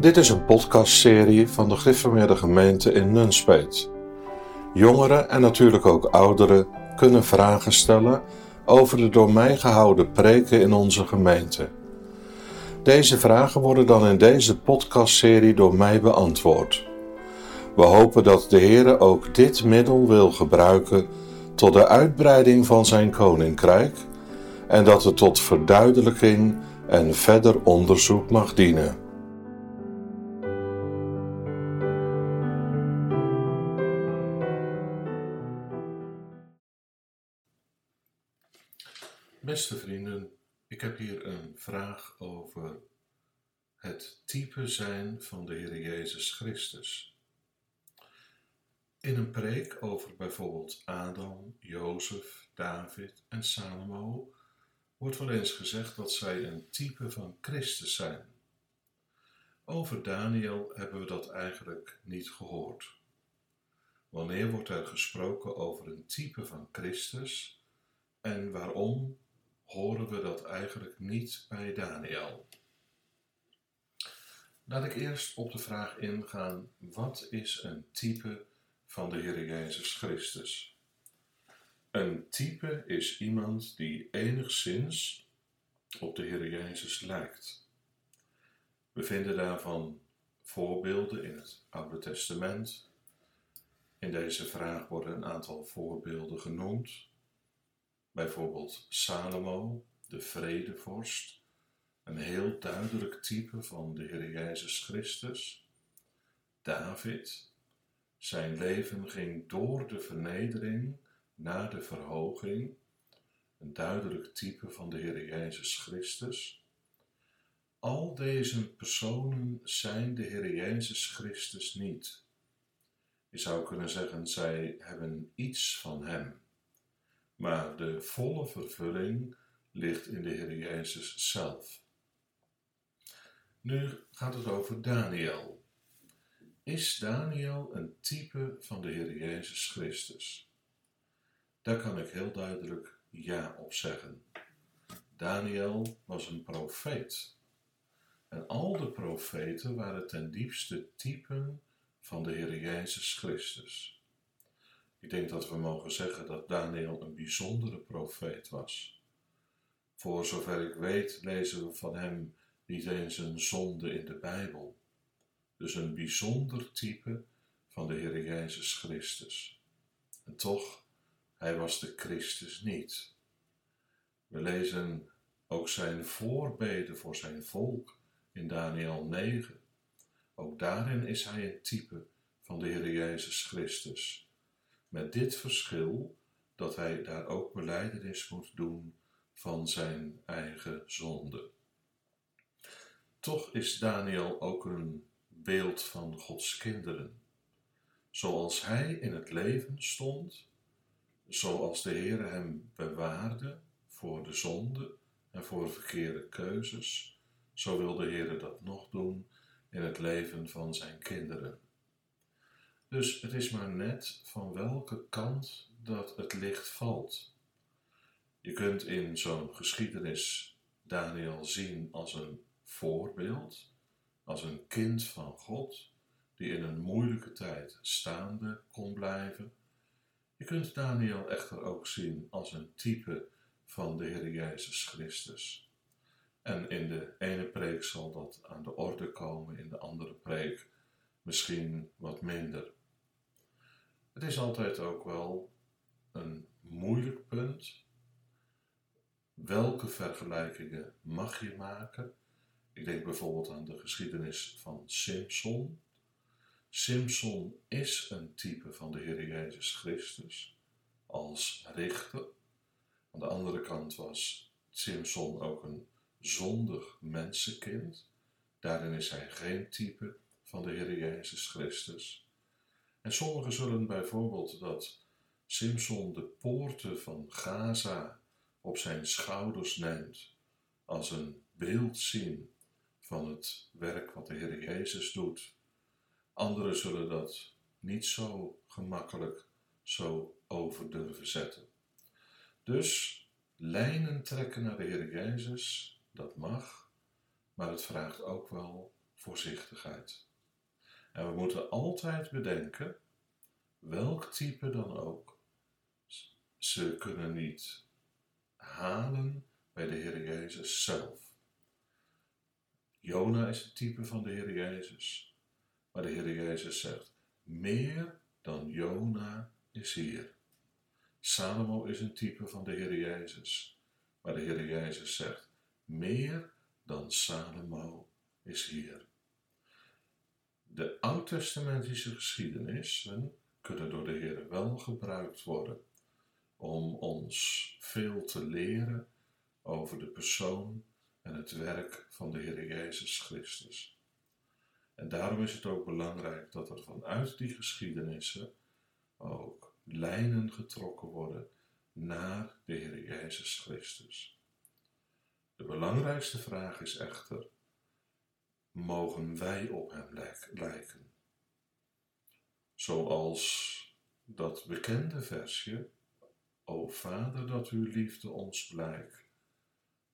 Dit is een podcastserie van de Gereformeerde Gemeente in Nunspeet. Jongeren en natuurlijk ook ouderen kunnen vragen stellen over de door mij gehouden preken in onze gemeente. Deze vragen worden dan in deze podcastserie door mij beantwoord. We hopen dat de Heer ook dit middel wil gebruiken tot de uitbreiding van zijn koninkrijk en dat het tot verduidelijking en verder onderzoek mag dienen. Beste vrienden, ik heb hier een vraag over het type zijn van de Heer Jezus Christus. In een preek over bijvoorbeeld Adam, Jozef, David en Salomo wordt wel eens gezegd dat zij een type van Christus zijn. Over Daniel hebben we dat eigenlijk niet gehoord. Wanneer wordt er gesproken over een type van Christus en waarom horen we dat eigenlijk niet bij Daniel? Laat ik eerst op de vraag ingaan: wat is een type van de Heer Jezus Christus? Een type is iemand die enigszins op de Heer Jezus lijkt. We vinden daarvan voorbeelden in het Oude Testament. In deze vraag worden een aantal voorbeelden genoemd. Bijvoorbeeld Salomo, de vredevorst, een heel duidelijk type van de Heer Jezus Christus. David, zijn leven ging door de vernedering na de verhoging, een duidelijk type van de Heer Jezus Christus. Al deze personen zijn de Heer Jezus Christus niet. Je zou kunnen zeggen, zij hebben iets van Hem. Maar de volle vervulling ligt in de Heer Jezus zelf. Nu gaat het over Daniel. Is Daniel een type van de Heer Jezus Christus? Daar kan ik heel duidelijk ja op zeggen. Daniel was een profeet. En al de profeten waren ten diepste typen van de Heer Jezus Christus. Ik denk dat we mogen zeggen dat Daniel een bijzondere profeet was. Voor zover ik weet lezen we van hem niet eens een zonde in de Bijbel. Dus een bijzonder type van de Heer Jezus Christus. En toch hij was de Christus niet. We lezen ook zijn voorbeden voor zijn volk in Daniel 9. Ook daarin is hij een type van de Heer Jezus Christus. Met dit verschil dat hij daar ook beleidenis moet doen van zijn eigen zonde. Toch is Daniel ook een beeld van Gods kinderen. Zoals hij in het leven stond, zoals de Heer hem bewaarde voor de zonde en voor verkeerde keuzes, zo wil de Heer dat nog doen in het leven van zijn kinderen. Dus het is maar net van welke kant dat het licht valt. Je kunt in zo'n geschiedenis Daniel zien als een voorbeeld, als een kind van God, die in een moeilijke tijd staande kon blijven je kunt Daniel echter ook zien als een type van de Heer Jezus Christus. En in de ene preek zal dat aan de orde komen, in de andere preek misschien wat minder. Het is altijd ook wel een moeilijk punt. Welke vergelijkingen mag je maken? Ik denk bijvoorbeeld aan de geschiedenis van Simpson. Simson is een type van de Heer Jezus Christus als richter. Aan de andere kant was Simson ook een zondig mensenkind. Daarin is hij geen type van de Heer Jezus Christus. En sommigen zullen bijvoorbeeld dat Simson de poorten van Gaza op zijn schouders neemt als een beeld zien van het werk wat de Heer Jezus doet Anderen zullen dat niet zo gemakkelijk zo over durven zetten. Dus lijnen trekken naar de Heer Jezus, dat mag, maar het vraagt ook wel voorzichtigheid. En we moeten altijd bedenken, welk type dan ook, ze kunnen niet halen bij de Heer Jezus zelf. Jona is het type van de Heer Jezus, maar de Heer Jezus zegt, meer dan Jona is hier. Salomo is een type van de Heer Jezus, maar de Heer Jezus zegt, meer dan Salomo is hier. De oud-testamentische geschiedenissen kunnen door de Heer wel gebruikt worden om ons veel te leren over de persoon en het werk van de Heer Jezus Christus. En daarom is het ook belangrijk dat er vanuit die geschiedenissen ook lijnen getrokken worden naar de Heer Jezus Christus. De belangrijkste vraag is echter: mogen wij op Hem lijken? Zoals dat bekende versje: O Vader, dat uw liefde ons blijkt.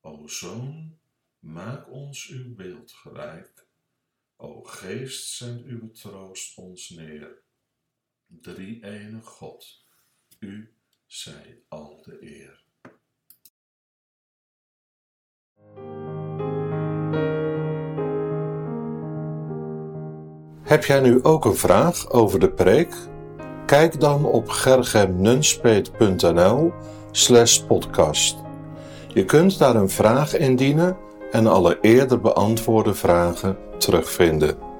O Zoon, maak ons uw beeld gelijk. O Geest, zend uw troost ons neer. Drie ene God, u zij al de eer. Heb jij nu ook een vraag over de preek? Kijk dan op gergemnunspeet.nl slash podcast. Je kunt daar een vraag indienen en alle eerder beantwoorde vragen terugvinden.